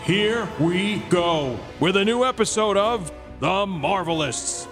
Here we go with a new episode of The Marvelists.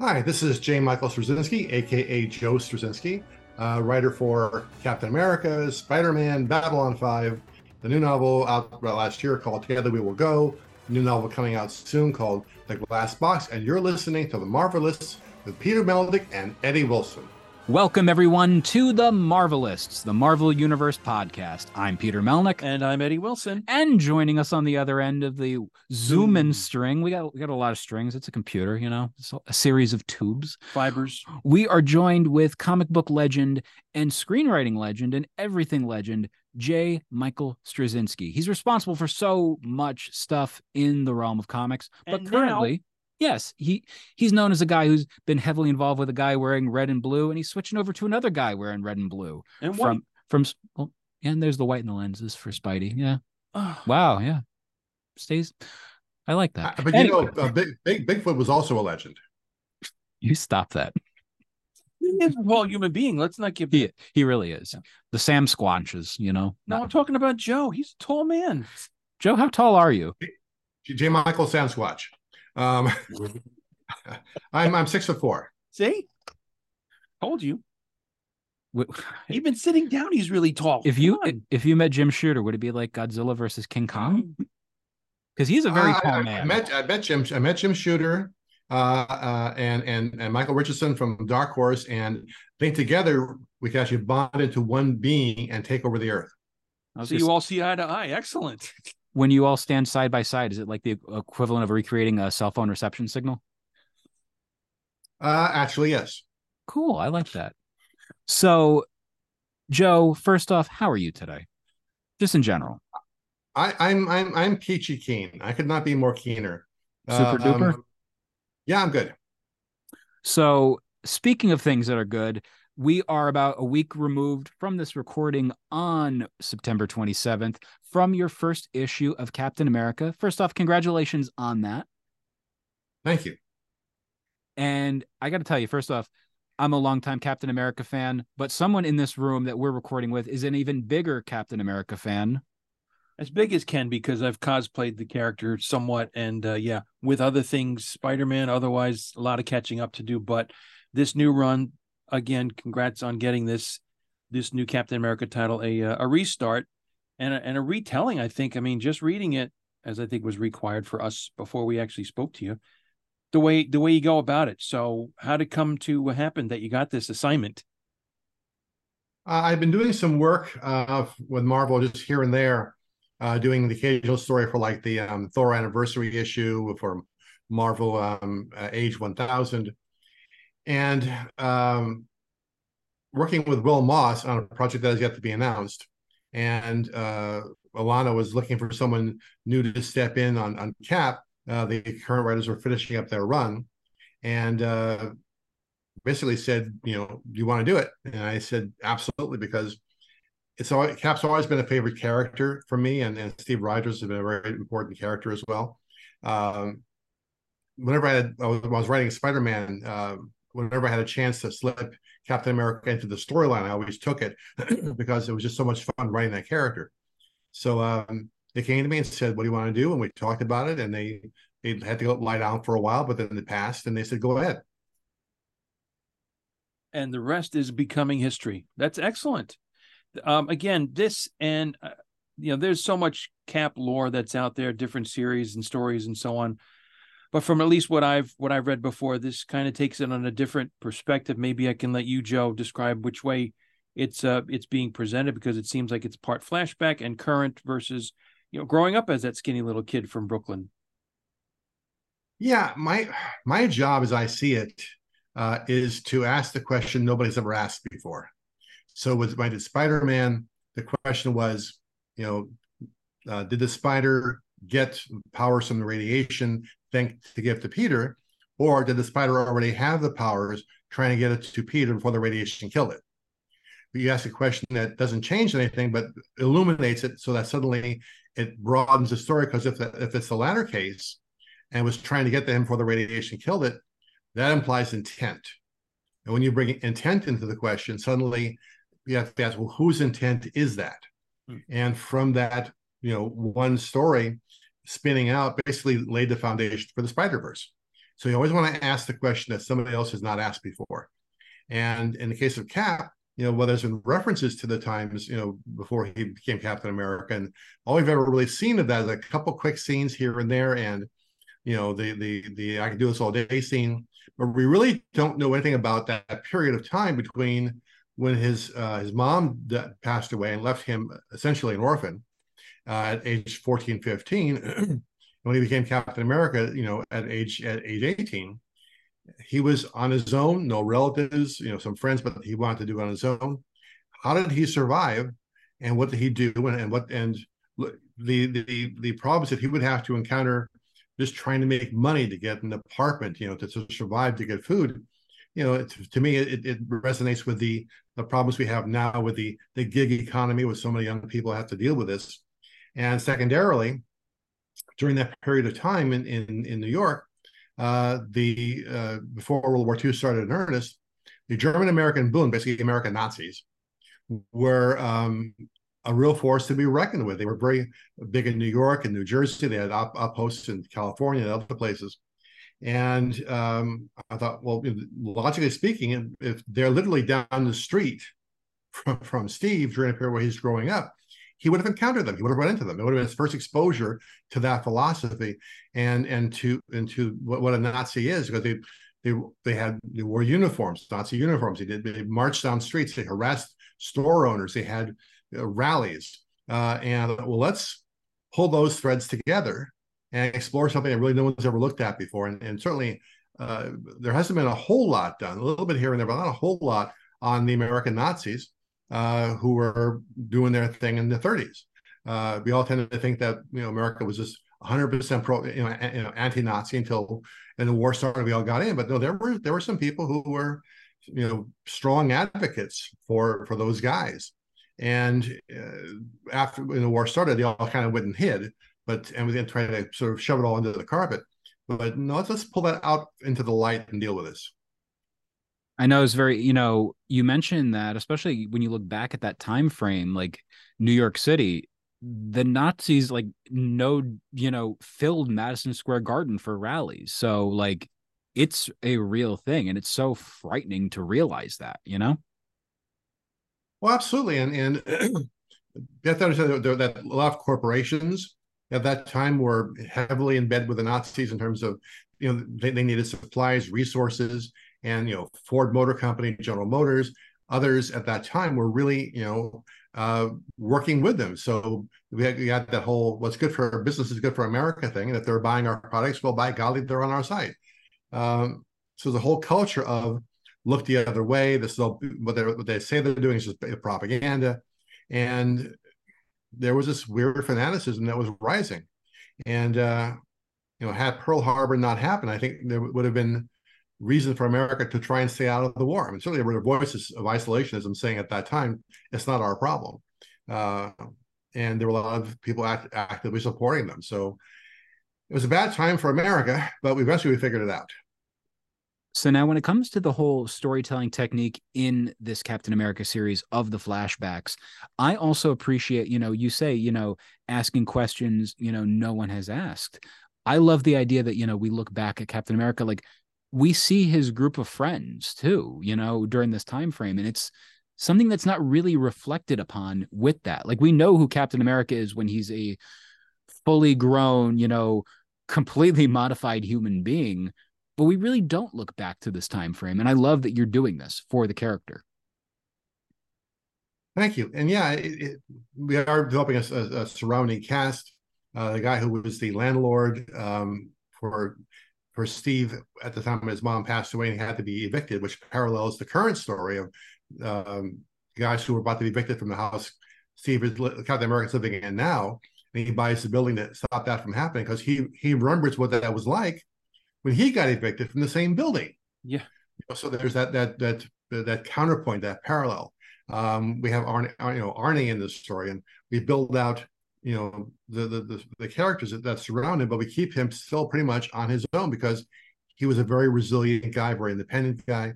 Hi, this is J. Michael Straczynski, aka Joe Straczynski, uh, writer for Captain America, Spider Man, Babylon 5, the new novel out last year called Together We Will Go, new novel coming out soon called The Glass Box, and you're listening to The Marvelists with Peter Melnick and Eddie Wilson. Welcome, everyone, to the Marvelists, the Marvel Universe podcast. I'm Peter Melnick, And I'm Eddie Wilson. and joining us on the other end of the Zoom in string, we got we got a lot of strings. It's a computer, you know, it's a series of tubes. Fibers. We are joined with comic book legend and screenwriting legend and everything legend, J. Michael Straczynski. He's responsible for so much stuff in the realm of comics, but And now- currently. Yes, he he's known as a guy who's been heavily involved with a guy wearing red and blue, and he's switching over to another guy wearing red and blue. And what? from from well, and there's the white in the lenses for Spidey. Yeah. Oh, Wow. Yeah. Stays. I like Uh, that. but Anyway, you know, uh, Big, Big, Bigfoot was also a legend. you stop that. he is a whole human being. Let's not give. He he really is. The Sam Squanches. You know. No, Not- I'm talking about Joe. He's a tall man. Joe, how tall are you? J. Michael Sam Sasquatch. Um, I'm, I'm six foot four. See? Told you. Wh- Even sitting down, he's really tall. If you on. if you met Jim Shooter, would it be like Godzilla versus King Kong? Because he's a very I- tall I, man. I met I met Jim I met Jim Shooter uh, uh, and and and Michael Richardson from Dark Horse, and I think together we could actually bond into one being and take over the earth. I was so gonna you all see eye to eye. Excellent. when you all stand side by side, is it like the equivalent of recreating a cell phone reception signal? Uh, actually, yes. Cool. I like that. So, Joe, first off, how are you today? Just in general. I, I'm I'm I'm peachy keen. I could not be more keener. Super duper? Um, yeah, I'm good. So, speaking of things that are good, we are about a week removed from this recording on September 27th from your first issue of Captain America. First off, congratulations on that. Thank you. And I got to tell you, first off, I'm a longtime Captain America fan, but someone in this room that we're recording with is an even bigger Captain America fan. As big as can because I've cosplayed the character somewhat, and uh, yeah, with other things, Spider Man. Otherwise, a lot of catching up to do. But this new run, again, congrats on getting this this new Captain America title a uh, a restart and a, and a retelling. I think. I mean, just reading it as I think was required for us before we actually spoke to you. The way the way you go about it. So, how did come to happen that you got this assignment? I've been doing some work uh, with Marvel just here and there, uh, doing the occasional story for like the um, Thor anniversary issue for Marvel um, uh, Age 1000, and um, working with Wil Moss on a project that has yet to be announced. And uh, Alanna was looking for someone new to step in on, on Cap. Uh, the current writers were finishing up their run, and uh, basically said, you know, do you want to do it? And I said, absolutely, because it's always, Cap's always been a favorite character for me, and, and Steve Rogers has been a very important character as well. Um, whenever I, had, I was, I was writing Spider Man, uh, whenever I had a chance to slip Captain America into the storyline, I always took it because it was just so much fun writing that character. So um, they came to me and said, "What do you want to do?" And we talked about it, and they they had to go lie down for a while, but then they passed, and they said, "Go ahead." and the rest is becoming history. That's excellent. Um, again, this and uh, you know, there's so much Cap lore that's out there, different series and stories and so on. But from at least what I've what I've read before, this kind of takes it on a different perspective. Maybe I can let you, Joe, describe which way it's uh it's being presented because it seems like it's part flashback and current versus you know growing up as that skinny little kid from Brooklyn. Yeah, my my job, as I see it, uh, is to ask the question nobody's ever asked before. So with when I did Spider Man, the question was, you know, uh, did the spider get powers from the radiation think to give to Peter, or did the spider already have the powers trying to get it to Peter before the radiation killed it? But you ask a question that doesn't change anything, but illuminates it so that suddenly it broadens the story. Because if, if it's the latter case and was trying to get to him before the radiation killed it, that implies intent. And when you bring intent into the question, suddenly you have to ask, well, whose intent is that? Hmm. And from that, you know, one story spinning out basically laid the foundation for the Spider Verse. So you always want to ask the question that somebody else has not asked before. And in the case of Cap, you know, well, there's been references to the times, you know, before he became Captain America, and all we've ever really seen of that is a couple quick scenes here and there, and you know, the the the I can do this all day scene, but we really don't know anything about that period of time between when his uh, his mom passed away and left him essentially an orphan uh, at age 14, 15. when he became Captain America, you know, at age at age 18, he was on his own, no relatives, you know, some friends, but he wanted to do it on his own. How did he survive? And what did he do? And, and what and the the the problems that he would have to encounter just trying to make money to get an apartment, you know, to, to survive, to get food. You know, it, to me, it, it resonates with the the problems we have now with the the gig economy, with so many young people have to deal with this. And secondarily, during that period of time in in, in New York, uh, the uh, before World War II started in earnest, the German American Bund, basically American Nazis, were um, a real force to be reckoned with. They were very big in New York and New Jersey. They had up, outposts in California and other places. And um, I thought, well, logically speaking, if they're literally down the street from, from Steve during a period where he's growing up, he would have encountered them. He would have run into them. It would have been his first exposure to that philosophy and and to into what, what a Nazi is because they they they had they wore uniforms, Nazi uniforms. They did they marched down streets. They harassed store owners. They had uh, rallies. Uh, and well, let's pull those threads together and explore something that really no one's ever looked at before. And, and certainly uh, there hasn't been a whole lot done, a little bit here and there, but not a whole lot on the American Nazis uh, who were doing their thing in the 30s. Uh, we all tend to think that you know America was just 100% pro, you know, you know, anti-Nazi until and the war started. We all got in, but no, there were there were some people who were, you know, strong advocates for for those guys. And uh, after when the war started, they all kind of went and hid, but and we then tried to sort of shove it all under the carpet. But no, let's, let's pull that out into the light and deal with this. I know it's very, you know, you mentioned that, especially when you look back at that time frame, like New York City, the Nazis like no, you know, filled Madison Square Garden for rallies. So like it's a real thing and it's so frightening to realize that, you know? Well, absolutely. And and you have to understand that, that a lot of corporations at that time were heavily in bed with the Nazis in terms of, you know, they, they needed supplies, resources, and you know Ford Motor Company, General Motors, others at that time were really you know uh, working with them. So we had, we had, that whole "what's good for business is good for America" thing, and if they're buying our products, well, by golly, they're on our side. Um, so the whole culture of look the other way. This is all what, what they say they're doing is just propaganda, and there was this weird fanaticism that was rising, and uh, you know, had Pearl Harbor not happened, I think there would have been reason for America to try and stay out of the war. I mean, certainly there were voices of isolationism saying at that time, it's not our problem. Uh, and there were a lot of people act, actively supporting them. So it was a bad time for America, but we eventually we figured it out. So now when it comes to the whole storytelling technique in this Captain America series of the flashbacks, I also appreciate, you know, you say, you know, asking questions, you know, no one has asked. I love the idea that, you know, we look back at Captain America like we see his group of friends too, you know, during this time frame. And it's something that's not really reflected upon with that. Like we know who Captain America is when he's a fully grown, you know, completely modified human being, but we really don't look back to this time frame. And I love that you're doing this for the character. Thank you. And yeah, it, it, we are developing a, a, surrounding cast. Uh, the guy who was the landlord um, for for Steve at the time his mom passed away and he had to be evicted, which parallels the current story of um, guys who were about to be evicted from the house Steve is Captain America's living in now. and he buys the building to stop that from happening because he he remembers what that was like when he got evicted from the same building. Yeah. So there's that that that that counterpoint, that parallel. Um, we have Arnie, you know, Arnie in this story, and we build out, you know, the the the, the characters that, that surround him, but we keep him still pretty much on his own because he was a very resilient guy, very independent guy,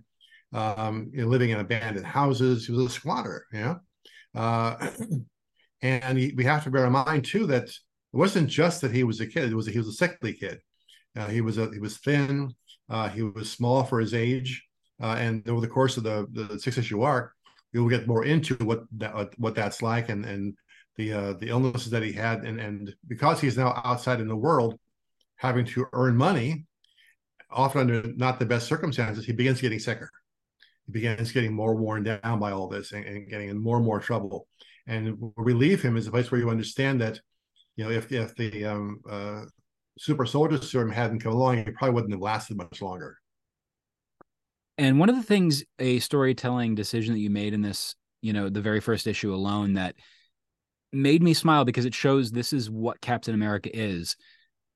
um, you know, living in abandoned houses. He was a squatter, you know. Uh, and he, we have to bear in mind too that it wasn't just that he was a kid; it was he was a sickly kid. Uh, he was a, he was thin. Uh, he was small for his age. Uh, and over the course of the, the six issue arc, we will get more into what that, what that's like and and the uh, the illnesses that he had and and because he's now outside in the world, having to earn money, often under not the best circumstances, he begins getting sicker. He begins getting more worn down by all this and, and getting in more and more trouble. And where we leave him is a place where you understand that, you know, if if the um, uh, super soldier serum hadn't come along, he probably wouldn't have lasted much longer. And one of the things, a storytelling decision that you made in this, you know, the very first issue alone that made me smile because it shows this is what Captain America is.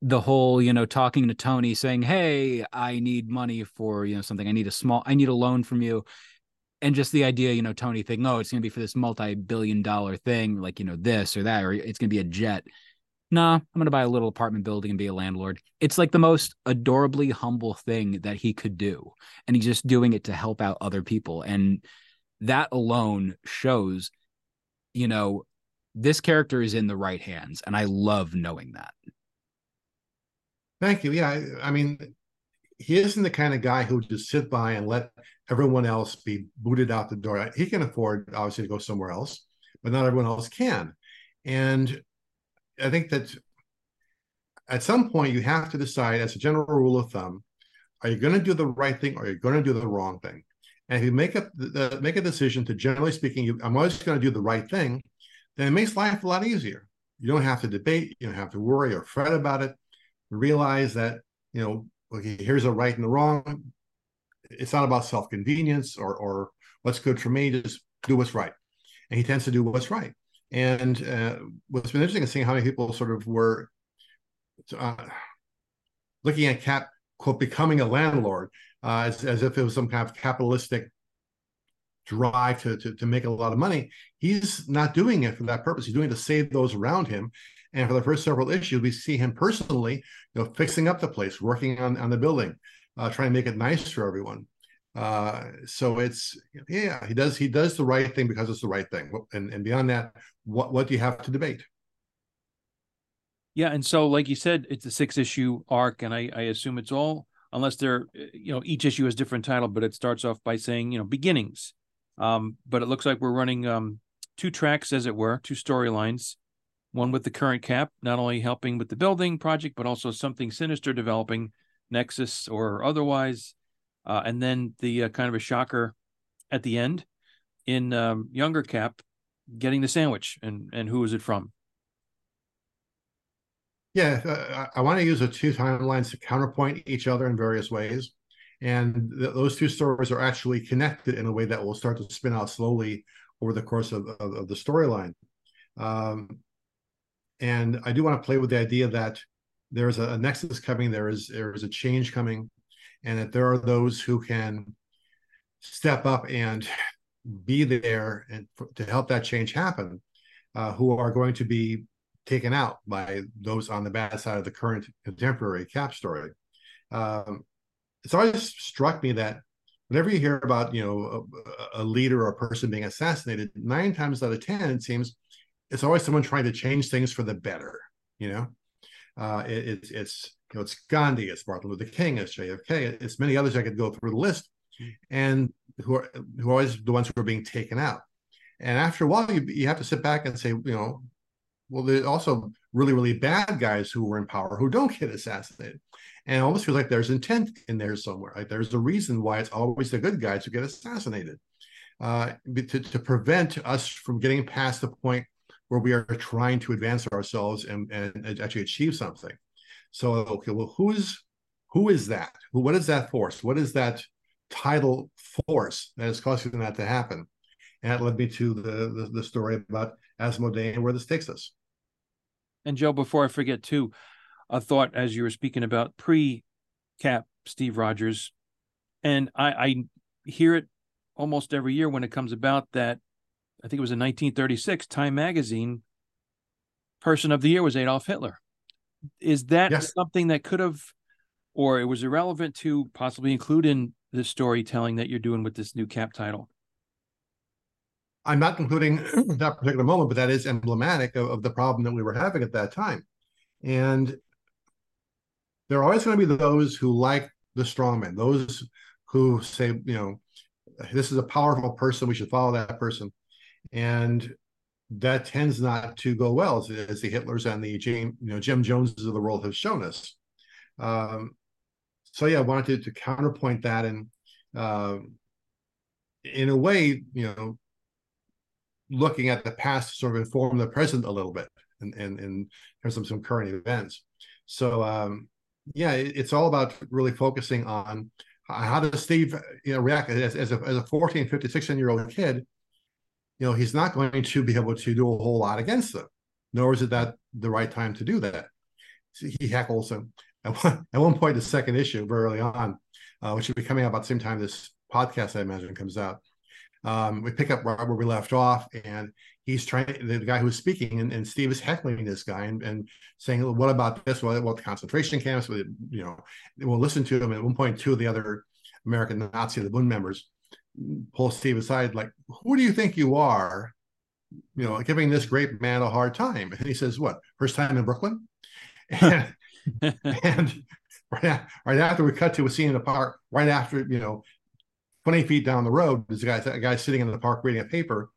The whole, you know, talking to Tony saying, Hey, I need money for, you know, something. I need a small, I need a loan from you. And just the idea, you know, Tony thinking, oh, it's going to be for this multi billion dollar thing, like, you know, this or that, or it's going to be a jet nah, I'm going to buy a little apartment building and be a landlord. It's like the most adorably humble thing that he could do. And he's just doing it to help out other people. And that alone shows, you know, this character is in the right hands. And I love knowing that. Thank you. Yeah. I, I mean, he isn't the kind of guy who just sit by and let everyone else be booted out the door. He can afford, obviously, to go somewhere else, but not everyone else can. And I think that at some point you have to decide, as a general rule of thumb, are you going to do the right thing or are you going to do the wrong thing? And if you make a the, make a decision to, generally speaking, you, I'm always going to do the right thing, then it makes life a lot easier. You don't have to debate, you don't have to worry or fret about it. Realize that you know, okay, here's a right and a wrong. It's not about self convenience or or what's good for me. Just do what's right, and he tends to do what's right. And uh, what's been interesting is seeing how many people sort of were uh, looking at Cap quote becoming a landlord uh, as, as if it was some kind of capitalistic drive to, to to make a lot of money. He's not doing it for that purpose. He's doing it to save those around him. And for the first several issues, we see him personally, you know, fixing up the place, working on on the building, uh, trying to make it nice for everyone. Uh, so it's yeah, he does he does the right thing because it's the right thing. And and beyond that, what what do you have to debate? Yeah, and so like you said, it's a six issue arc, and I, I assume it's all unless they're you know each issue has different title, but it starts off by saying you know beginnings. Um, but it looks like we're running um two tracks, as it were, two storylines. One with the current cap, not only helping with the building project, but also something sinister developing, Nexus or otherwise. Uh, and then the uh, kind of a shocker at the end in um, younger cap getting the sandwich and and who is it from? Yeah uh, i want to use the two timelines to counterpoint each other in various ways and th- those two stories are actually connected in a way that will start to spin out slowly over the course of, of, of the storyline um, and i do want to play with the idea that there's a, a nexus coming there is there is a change coming and that there are those who can step up and be there and to help that change happen, uh, who are going to be taken out by those on the bad side of the current contemporary cap story. Um, it's always struck me that whenever you hear about you know a, a, leader or a person being assassinated, nine times out of ten it seems it's always someone trying to change things for the better. You know, uh, it, it's it's you know, it's Gandhi, it's Martin Luther King, it's JFK, it's many others I could go through the list, and who are who are always the ones who are being taken out. And after a while, you you have to sit back and say, you know, well, there's also really really bad guys who were in power who don't get assassinated, and almost feels like there's intent in there somewhere. Like there's a reason why it's always the good guys who get assassinated, uh, to to prevent us from getting past the point where we are trying to advance ourselves and, and actually achieve something. So okay, well, who's who is that? What is that force? What is that tidal force that is causing that to happen? And that led me to the the, the story about Asmodee and where this takes us. And Joe, before I forget too, a thought as you were speaking about pre-cap Steve Rogers, and I, I hear it almost every year when it comes about that I think it was in 1936 Time Magazine person of the year was Adolf Hitler. Is that yes. something that could have, or it was irrelevant to possibly include in the storytelling that you're doing with this new cap title? I'm not including that particular moment, but that is emblematic of, of the problem that we were having at that time. And there are always going to be those who like the strongman, those who say, you know, this is a powerful person, we should follow that person. And that tends not to go well, as, as the Hitlers and the James, you know, Jim Joneses of the world have shown us. Um, so yeah, I wanted to, to counterpoint that and uh, in a way, you know, looking at the past sort of inform the present a little bit and in, in, in terms of some current events. So um, yeah, it's all about really focusing on how does Steve you know react as, as a as a 14, 15, 16 year old kid. You know, he's not going to be able to do a whole lot against them, nor is it that the right time to do that. So he heckles him. At one, at one point, the second issue, very early on, uh, which will be coming out about the same time this podcast, I imagine, comes out um, we pick up right where we left off, and he's trying the guy who's speaking, and, and Steve is heckling this guy and, and saying, "What about this? What about the concentration camps?" You know, we'll listen to him. At one point, two of the other American Nazi, the Bund members, pull Steve aside, like, "Who do you think you are?" You know, giving this great man a hard time, and he says, "What? First time in Brooklyn?" And, and right, right after we cut to a scene in the park, right after you know 20 feet down the road, there's a guy, a guy sitting in the park reading a paper,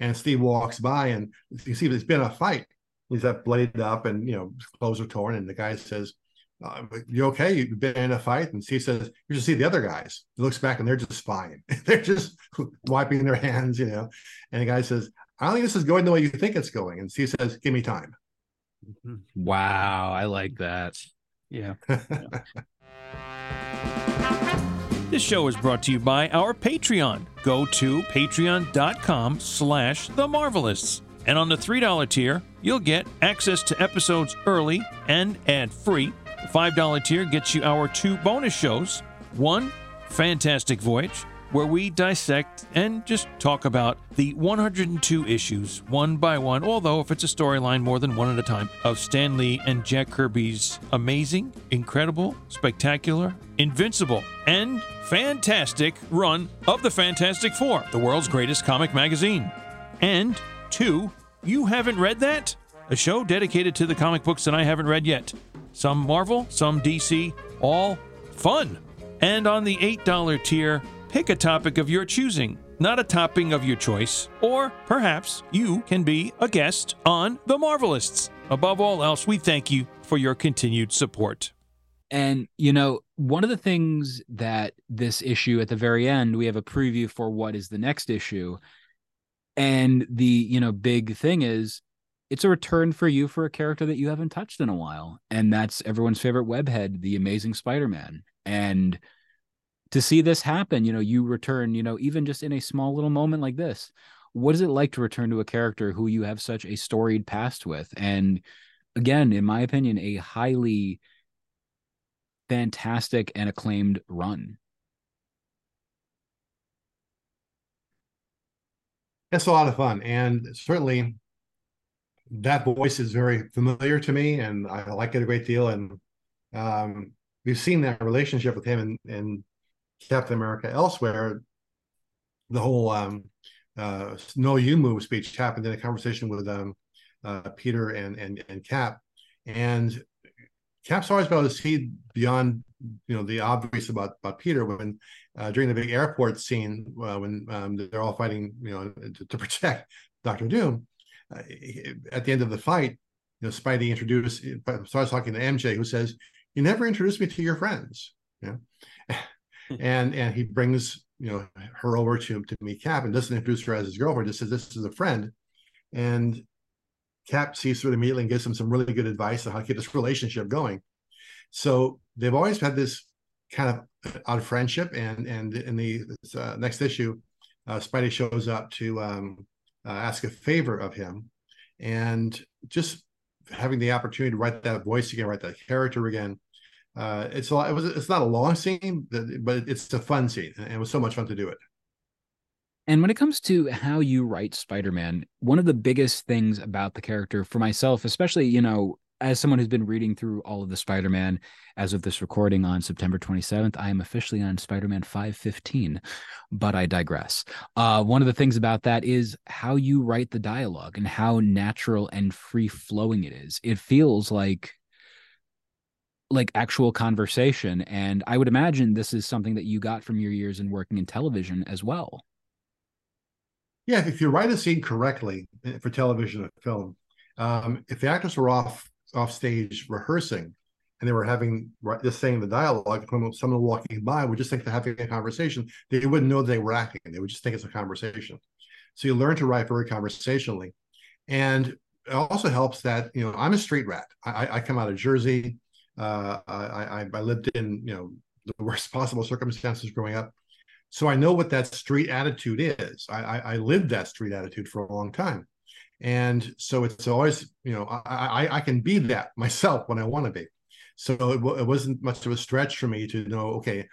and Steve walks by, and you see there's been a fight. He's got blade up, and you know clothes are torn, and the guy says, uh, "You okay? You've been in a fight?" And Steve says, "You should see the other guys." He looks back, and they're just fine. they're just wiping their hands, you know. And the guy says, "I don't think this is going the way you think it's going." And Steve says, "Give me time." Wow, I like that. Yeah. This show is brought to you by our Patreon. Go to patreon.com slash the. And on the $3 tier, you'll get access to episodes early and ad-free. The $5 tier gets you our two bonus shows. One, Fantastic Voyage, where we dissect and just talk about the 102 issues one by one, although if it's a storyline, more than one at a time, of Stan Lee and Jack Kirby's amazing, incredible, spectacular, invincible, and fantastic run of the Fantastic Four, the world's greatest comic magazine. And two, you haven't read that? A show dedicated to the comic books that I haven't read yet. Some Marvel, some DC, all fun. And on the $8 tier, Pick a topic of your choosing, not a topping of your choice, or perhaps you can be a guest on The Marvelists. Above all else, we thank you for your continued support. And, you know, one of the things that this issue at the very end, we have a preview for what is the next issue. And the, you know, big thing is it's a return for you for a character that you haven't touched in a while. And that's everyone's favorite webhead, the amazing Spider Man. And, to see this happen you know you return you know even just in a small little moment like this what is it like to return to a character who you have such a storied past with? And again in my opinion a highly fantastic and acclaimed run. It's a lot of fun and certainly that voice is very familiar to me and i like it a great deal and um, we've seen that relationship with him and and Captain America elsewhere, the whole um, uh, "No You Move" speech happened in a conversation with um, uh, Peter and and and Cap, and Cap's always been able to see beyond you know the obvious about about Peter when uh, during the big airport scene uh, when um, they're all fighting you know to, to protect Doctor Doom. Uh, at the end of the fight, you know, Spidey introduced starts talking to MJ, who says, "You never introduced me to your friends." Yeah, and and he brings you know her over to to meet Cap and doesn't introduce her as his girlfriend, just says this is a friend, and Cap sees through it immediately and gives him some really good advice on how to keep this relationship going. So they've always had this kind of odd friendship, and and in the uh, next issue, uh, Spidey shows up to um, uh, ask a favor of him, and just having the opportunity to write that voice again, write that character again. Uh, it's a lot, it was it's not a long scene, but it's a fun scene, and it was so much fun to do it. And when it comes to how you write Spider-Man, one of the biggest things about the character for myself, especially, you know, as someone who's been reading through all of the Spider-Man as of this recording on September 27th, I am officially on Spider-Man 515, but I digress. Uh, one of the things about that is how you write the dialogue and how natural and free flowing it is. It feels like like actual conversation and I would imagine this is something that you got from your years in working in television as well. Yeah, if you write a scene correctly eh, for television or film, um, if the actors were off off stage rehearsing and they were having just saying the dialogue, someone walking by would just think they're having a conversation. They wouldn't know they were acting. They would just think it's a conversation. So you learn to write very conversationally, and it also helps that you know I'm a street rat. I, I come out of Jersey. Uh, I, I lived in you know the worst possible circumstances growing up. So I know what that street attitude is. I, I, I lived that street attitude for a long time. And so it's always, you know, I, I, I can be that myself when I want to be. So it, it wasn't much of a stretch for me to know, okay,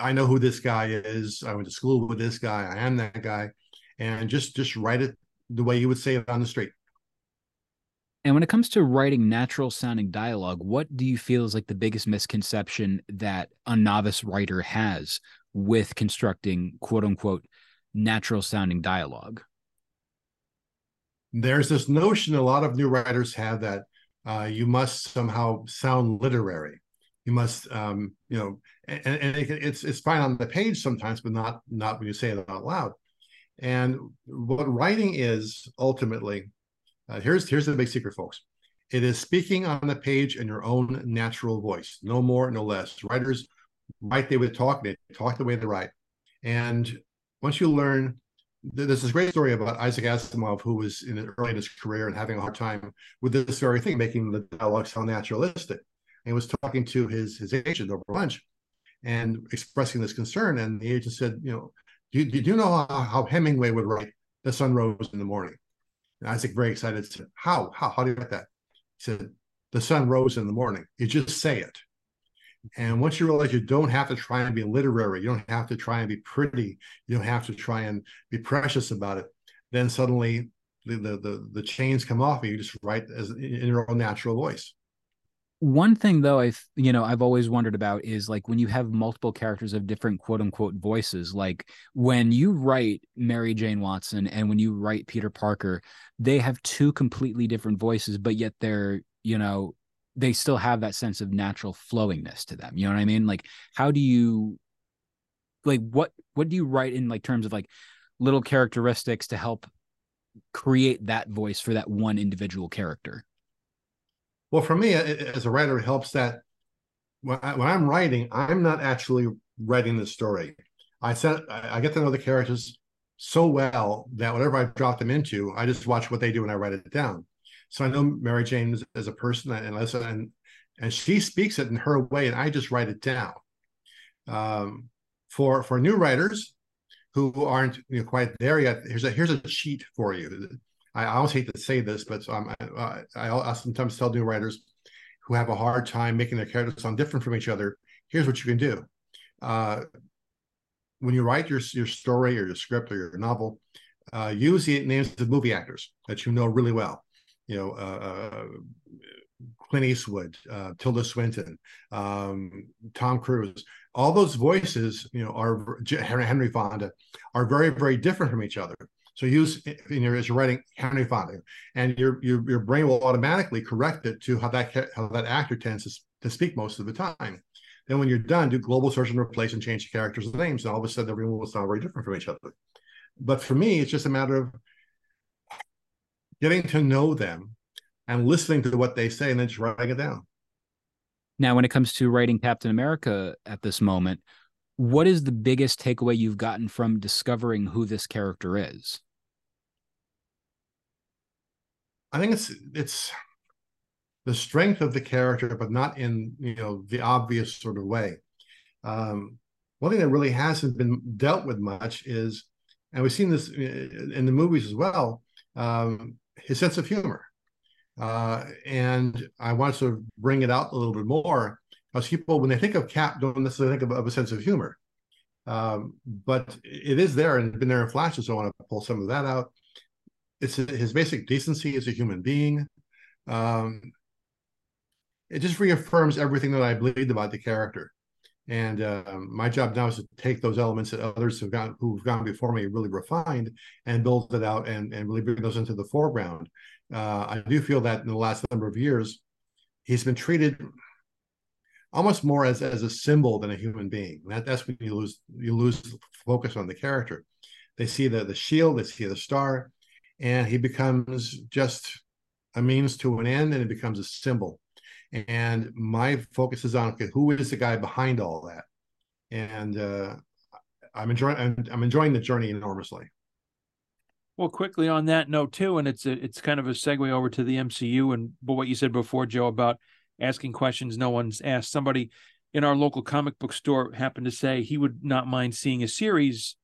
I know who this guy is. I went to school with this guy. I am that guy. And just just write it the way you would say it on the street. And when it comes to writing natural sounding dialogue, what do you feel is like the biggest misconception that a novice writer has with constructing quote unquote natural sounding dialogue? There's this notion a lot of new writers have that uh, you must somehow sound literary. You must, um, you know, and, and it, it's it's fine on the page sometimes, but not not when you say it out loud. And what writing is ultimately, uh, here's here's the big secret, folks. It is speaking on the page in your own natural voice, no more, no less. Writers write they would talk, they talk the way they write. And once you learn, there's this great story about Isaac Asimov, who was in early in his career and having a hard time with this very thing, making the dialogue sound naturalistic. And he was talking to his his agent over lunch and expressing this concern. And the agent said, you know, do you, do you know how, how Hemingway would write "The sun rose in the morning"? And Isaac, very excited, said, "How? How? How do you write that?" He said, "The sun rose in the morning." You just say it. And once you realize you don't have to try and be literary, you don't have to try and be pretty, you don't have to try and be precious about it, then suddenly the the the, the chains come off and you just write as in your own natural voice. One thing though, I've you know I've always wondered about is like when you have multiple characters of different quote unquote voices. Like when you write Mary Jane Watson and when you write Peter Parker, they have two completely different voices, but yet they're you know they still have that sense of natural flowingness to them. You know what I mean? Like, how do you, like, what what do you write in like terms of like little characteristics to help create that voice for that one individual character? Well, for me, as a writer, it helps that when, I, am writing, I'm not actually writing the story. I said I get to know the characters so well that whatever I drop them into, I just watch what they do and I write it down. So I know Mary Jane as, as a person and listen, and and she speaks it in her way, and I just write it down. Um, for for new writers who aren't you know, quite there yet, here's a here's a cheat for you. I, always hate to say this, but um, I, I, I sometimes tell new writers who have a hard time making their characters sound different from each other. Here's what you can do. Uh, when you write your your story or your script or your novel, uh, use the names of movie actors that you know really well you know, uh, uh, Clint Eastwood, uh, Tilda Swinton, um, Tom Cruise, all those voices, you know, are Henry Fonda, are very, very different from each other. So use you know as you're writing Henry Fonda, and your your your brain will automatically correct it to how that how that actor tends to, to speak most of the time. Then when you're done, do global search and replace and change the characters' names, and all of a sudden everyone will sound very different from each other. But for me, it's just a matter of getting to know them and listening to what they say and then just writing it down. Now, when it comes to writing Captain America at this moment, what is the biggest takeaway you've gotten from discovering who this character is? I think it's it's the strength of the character, but not in you know the obvious sort of way. Um, one thing that really hasn't been dealt with much is, and we've seen this in the movies as well, um, his sense of humor. Uh, and I want to bring it out a little bit more people, when they think of Cap, don't necessarily think of, of a sense of humor. Um, but it is there and been there in flashes. So I want to pull some of that out. It's his basic decency as a human being. Um, it just reaffirms everything that I believed about the character. And uh, my job now is to take those elements that others have gone who've gone before me really refined and build it out and, and really bring those into the foreground. Uh, I do feel that in the last number of years, he's been treated almost more as, as a symbol than a human being. That, that's when you lose you lose focus on the character. They see the the shield, they see the star, and he becomes just a means to an end, and it becomes a symbol and my focus is on okay, who is the guy behind all that, and uh, I'm enjoying I'm, I'm enjoying the journey enormously. Well, quickly on that note too, and it's a, it's kind of a segue over to the MCU and but what you said before, Joe, about asking questions no one's asked. Somebody in our local comic book store happened to say he would not mind seeing a series,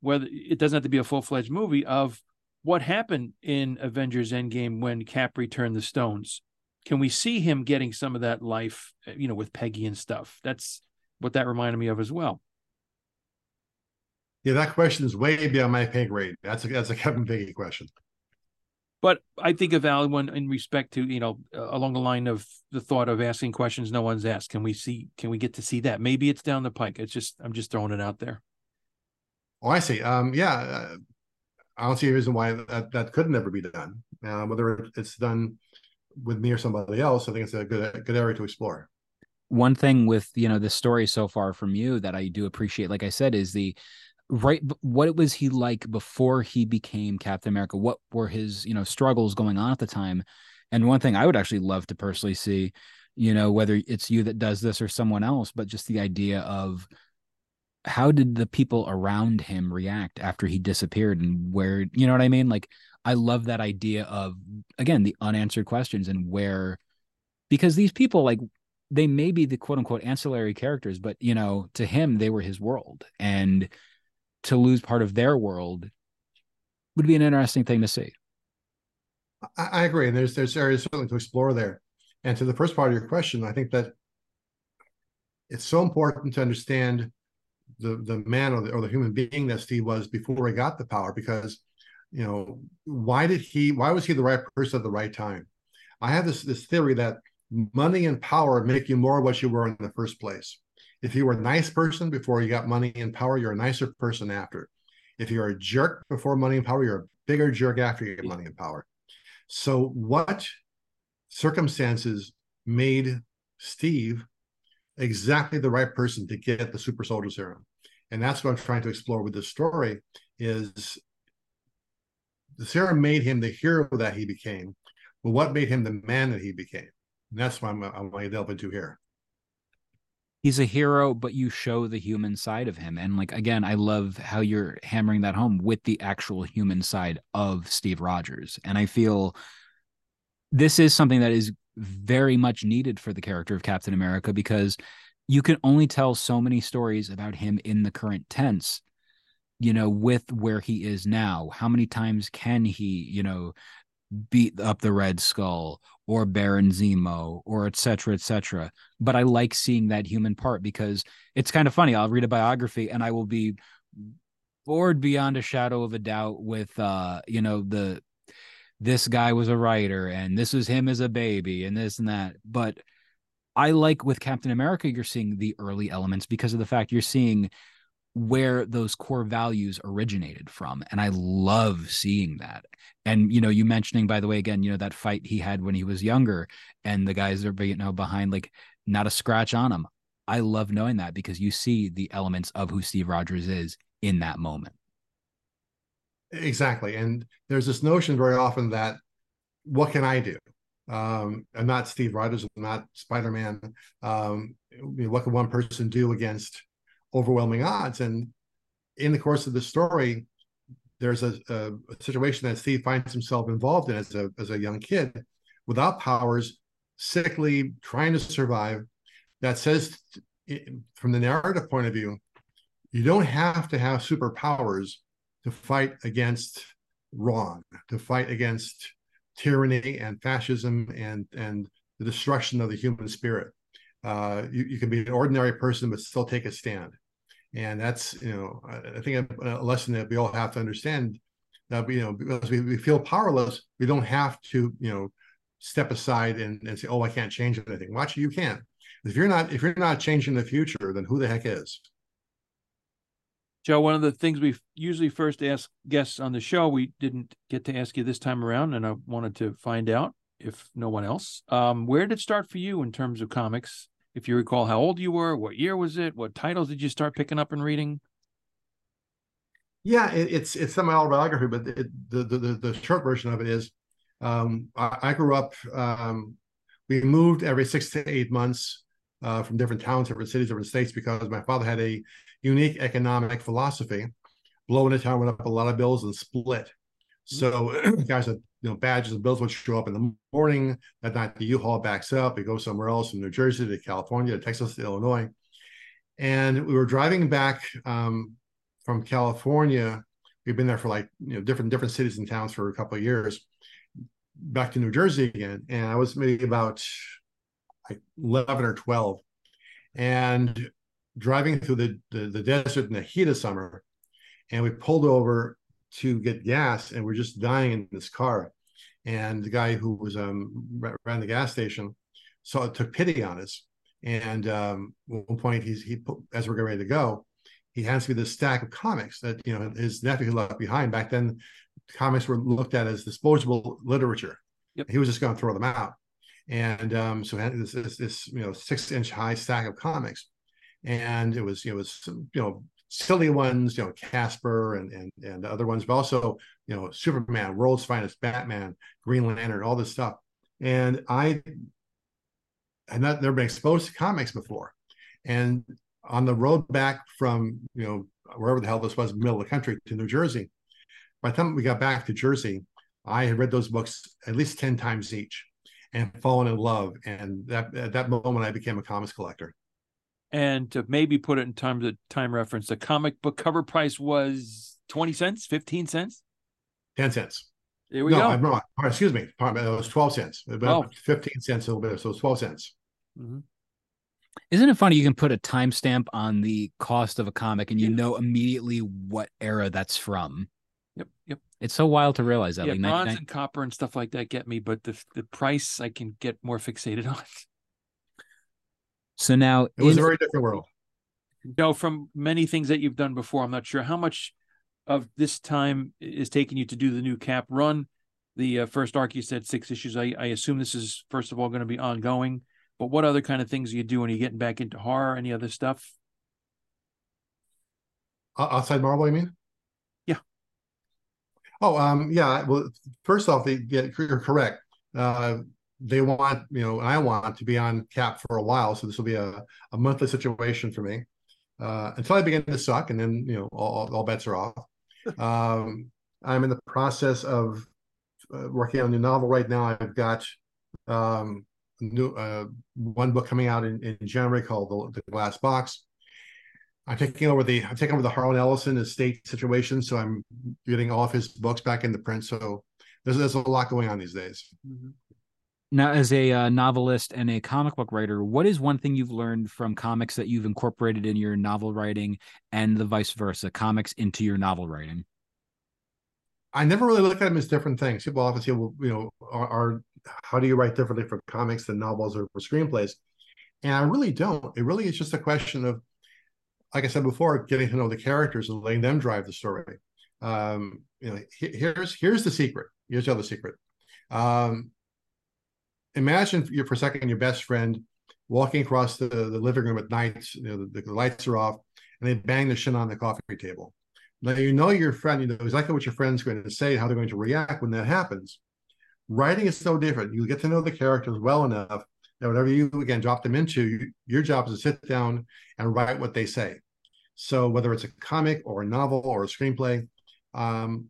whether it doesn't have to be a full fledged movie of what happened in Avengers Endgame when Cap returned the stones can we see him getting some of that life, you know, with Peggy and stuff? That's what that reminded me of as well. Yeah, that question is way beyond my pay grade. That's a that's a Kevin Feige question. But I think a valid one in respect to you know uh, along the line of the thought of asking questions no one's asked. Can we see? Can we get to see that? Maybe it's down the pike. It's just I'm just throwing it out there. Oh, I see. Um, yeah, uh, I don't see a reason why that that could never be done. Uh, whether it's done with me or somebody else, I think it's a good good area to explore. One thing with you know the story so far from you that I do appreciate, like I said, is the right what was he like before he became Captain America? What were his you know struggles going on at the time? And one thing I would actually love to personally see, you know, whether it's you that does this or someone else, but just the idea of how did the people around him react after he disappeared and where you know what I mean? Like I love that idea of again the unanswered questions and where because these people like they may be the quote unquote ancillary characters, but you know, to him they were his world. And to lose part of their world would be an interesting thing to see. I, I agree. And there's there's areas certainly to explore there. And to the first part of your question, I think that it's so important to understand the the man or the, or the human being that Steve was before he got the power because you know why did he why was he the right person at the right time i have this this theory that money and power make you more what you were in the first place if you were a nice person before you got money and power you're a nicer person after if you're a jerk before money and power you're a bigger jerk after you get money and power so what circumstances made steve exactly the right person to get the super soldier serum and that's what i'm trying to explore with this story is the serum made him the hero that he became, but what made him the man that he became? And that's what I'm, I'm going to delve into here. He's a hero, but you show the human side of him. And like, again, I love how you're hammering that home with the actual human side of Steve Rogers. And I feel this is something that is very much needed for the character of Captain America because you can only tell so many stories about him in the current tense you know, with where he is now? How many times can he, you know, beat up the Red Skull or Baron Zemo or et cetera, et cetera? But I like seeing that human part because it's kind of funny. I'll read a biography and I will be bored beyond a shadow of a doubt with, uh, you know, the this guy was a writer and this was him as a baby and this and that. But I like with Captain America, you're seeing the early elements because of the fact you're seeing where those core values originated from and i love seeing that. And you know you mentioning by the way again you know that fight he had when he was younger and the guys are you know behind like not a scratch on him. I love knowing that because you see the elements of who steve rogers is in that moment. Exactly. And there's this notion very often that what can i do? Um i'm not steve rogers i'm not spider-man. Um what can one person do against overwhelming odds. And in the course of the story, there's a, a, a, situation that Steve finds himself involved in as a as a young kid, without powers, sickly, trying to survive. That says, from the narrative point of view, you don't have to have superpowers to fight against wrong, to fight against tyranny and fascism and and the destruction of the human spirit. Uh, you, you can be an ordinary person but still take a stand, and that's you know I, think a, a, lesson that we all have to understand that we, you know because we, we feel powerless, we don't have to you know step aside and, and say oh I can't change anything. Watch you can. If you're not if you're not changing the future, then who the heck is? Joe, one of the things we usually first ask guests on the show, we didn't get to ask you this time around, and I wanted to find out if no one else. Um, where did it start for you in terms of comics? If you recall how old you were, what year was it? What titles did you start picking up and reading? Yeah, it, it's it's some my autobiography, but it, the, the the short version of it is, um, I, I, grew up. Um, we moved every six to eight months uh, from different towns, different cities, different states, because my father had a unique economic philosophy. Blow in a town, went up a lot of bills and split. So guys had you know badges and bills would show up in the morning. That night the U-Haul backs up. We go somewhere else from New Jersey to California to Texas to Illinois. And we were driving back um, from California. We've been there for like you know different different cities and towns for a couple of years. Back to New Jersey again, and I was maybe about like eleven or twelve, and driving through the, the, the desert in the heat of summer, and we pulled over to get gas, and we're just dying in this car. And the guy who was um, ran the gas station saw took pity on us, and um, at one point he's he as we're getting ready to go, he hands me this stack of comics that you know his nephew had left behind. Back then, comics were looked at as disposable literature. Yep. He was just going to throw them out, and um, so this, this, this you know six inch high stack of comics and it was it was you know silly ones, you know Casper and and and other ones, but also you know Superman, World's Finest, Batman, Green Lantern, all this stuff. And I had not never been exposed to comics before, and on the road back from you know wherever the hell this was, middle of the country to New Jersey. By the time we got back to Jersey, I had read those books at least ten times each, and fallen in love. And that at that moment, I became a comics collector and to maybe put it in time of time reference, the comic book cover price was 20 cents, 15 cents, 10 cents. There we no, go. I'm wrong. Excuse me. It was 12 cents, about oh. 15 cents a little bit. So it's 12 cents. Mm-hmm. Isn't it funny? You can put a timestamp on the cost of a comic and you know immediately what era that's from. Yep. Yep. It's so wild to realize that. Yeah, like bronze and copper and stuff like that get me, but the the price I can get more fixated on. So now it was in, a very different world. No, from many things that you've done before, I'm not sure how much of this time is taking you to do the new cap run. The uh, first arc you said six issues. I, I assume this is first of all going to be ongoing. But what other kind of things are you doing? Are you getting back into horror? Any other stuff? outside Marvel, you mean? Yeah. Oh, um, yeah. Well, first off, they, yeah, you're correct. Uh, they want, you know, and I want to be on cap for a while. So this will be a, a monthly situation for me uh, until I begin to suck. And then, you know, all, all bets are off. Um, I'm in the process of uh, working on a new novel right now. I've got um, new uh, one book coming out in, in January called the, the Glass Box. I'm taking over the I'm taking over the Harlan Ellison estate situation, so I'm getting all of his books back into print. So there's there's a lot going on these days. Mm-hmm. Now, as a uh, novelist and a comic book writer, what is one thing you've learned from comics that you've incorporated in your novel writing, and the vice versa, comics into your novel writing? I never really look at them as different things. People often say, "Well, you know, are, are how do you write differently for comics than novels or for screenplays?" And I really don't. It really is just a question of, like I said before, getting to know the characters and letting them drive the story. Um, you know, here's here's the secret. Here's the other secret. Um, imagine for, for a second your best friend walking across the, the living room at night, you know, the, the, lights are off, and they bang the shit on the coffee table. Now you know your friend, you know exactly what your friend's going to say, how they're going to react when that happens. Writing is so different. You get to know the characters well enough that whatever you again drop them into, your job is to sit down and write what they say. So whether it's a comic or a novel or a screenplay, um,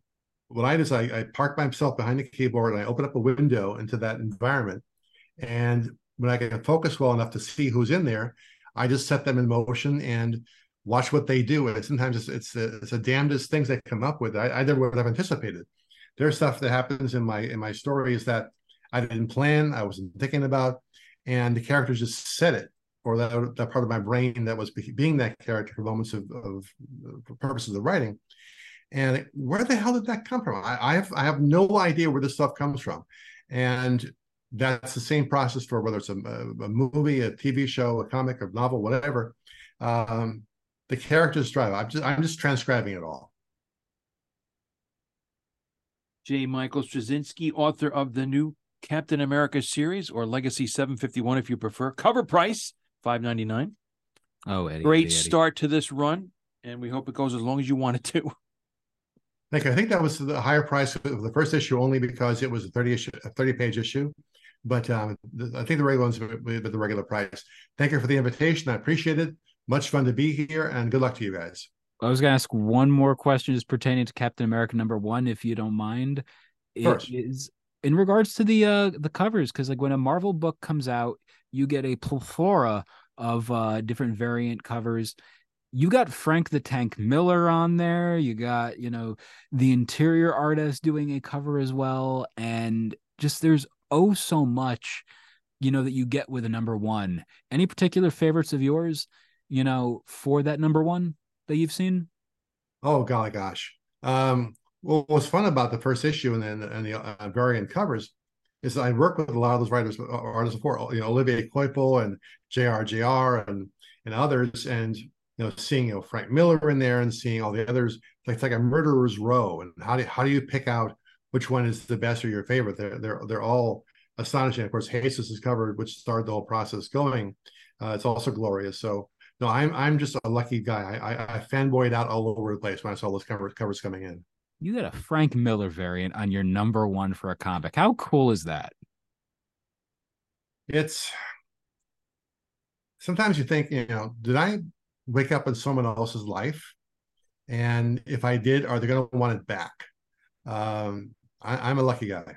what I do is I, I park myself behind the keyboard and I open up a window into that environment and when I can focus well enough to see who's in there, I just set them in motion and watch what they do. And sometimes it's it's the, it's the damnedest things they come up with. I, I never would have anticipated. there's stuff that happens in my in my stories that I didn't plan, I wasn't thinking about, and the characters just said it, or that that part of my brain that was being that character for moments of, of purposes of writing. And where the hell did that come from? I, I have I have no idea where this stuff comes from, and that's the same process for whether it's a, a, movie, a TV show, a comic, a novel, whatever. Um, the characters drive. I'm just I'm just transcribing it all. J. Michael Straczynski, author of the new Captain America series or Legacy 751, if you prefer. Cover price five ninety nine. Oh, Eddie, great Eddie, Eddie. start to this run, and we hope it goes as long as you want it to. Thank. I think that was the higher price of the first issue only because it was a thirty issue, a thirty page issue. But um, the, I think the regular ones with the regular price. Thank you for the invitation. I appreciate it. Much fun to be here, and good luck to you guys. I was going to ask one more question just pertaining to Captain America number one, if you don't mind. It is in regards to the uh the covers, because like when a Marvel book comes out, you get a plethora of uh different variant covers. You got Frank the Tank Miller on there. You got, you know, the interior artist doing a cover as well. And just there's oh so much, you know, that you get with a number one. Any particular favorites of yours, you know, for that number one? that you've seen? Oh golly gosh. Um, well, what's fun about the first issue and then and the uh, variant covers is I work with a lot of those writers, uh, artists before, you know, Olivier Coipel and JRJR and and others, and you know, seeing you know Frank Miller in there and seeing all the others, like it's like a murderer's row. And how do how do you pick out which one is the best or your favorite? They're they're they're all astonishing. Of course, Jesus is covered, which started the whole process going. Uh, it's also glorious. So no, I'm I'm just a lucky guy. I, I, I fanboyed out all over the place when I saw those covers covers coming in. You got a Frank Miller variant on your number one for a comic. How cool is that? It's sometimes you think, you know, did I wake up in someone else's life? And if I did, are they going to want it back? Um, I, am a lucky guy.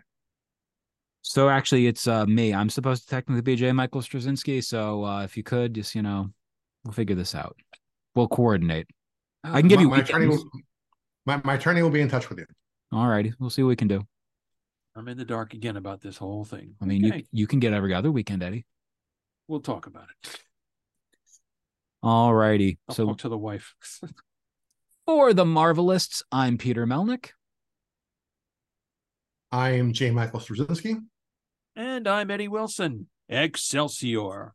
So actually, it's uh, me. I'm supposed to technically be J. Michael Straczynski. So uh, if you could just, you know, We'll figure this out. We'll coordinate. I can give my, you my attorney. Will, my, my attorney will be in touch with you. All righty. We'll see what we can do. I'm in the dark again about this whole thing. I mean, okay. you you can get every other weekend, Eddie. We'll talk about it. All righty. So talk to the wife. for the Marvelists, I'm Peter Melnick. I am J. Michael Straczynski. And I'm Eddie Wilson. Excelsior.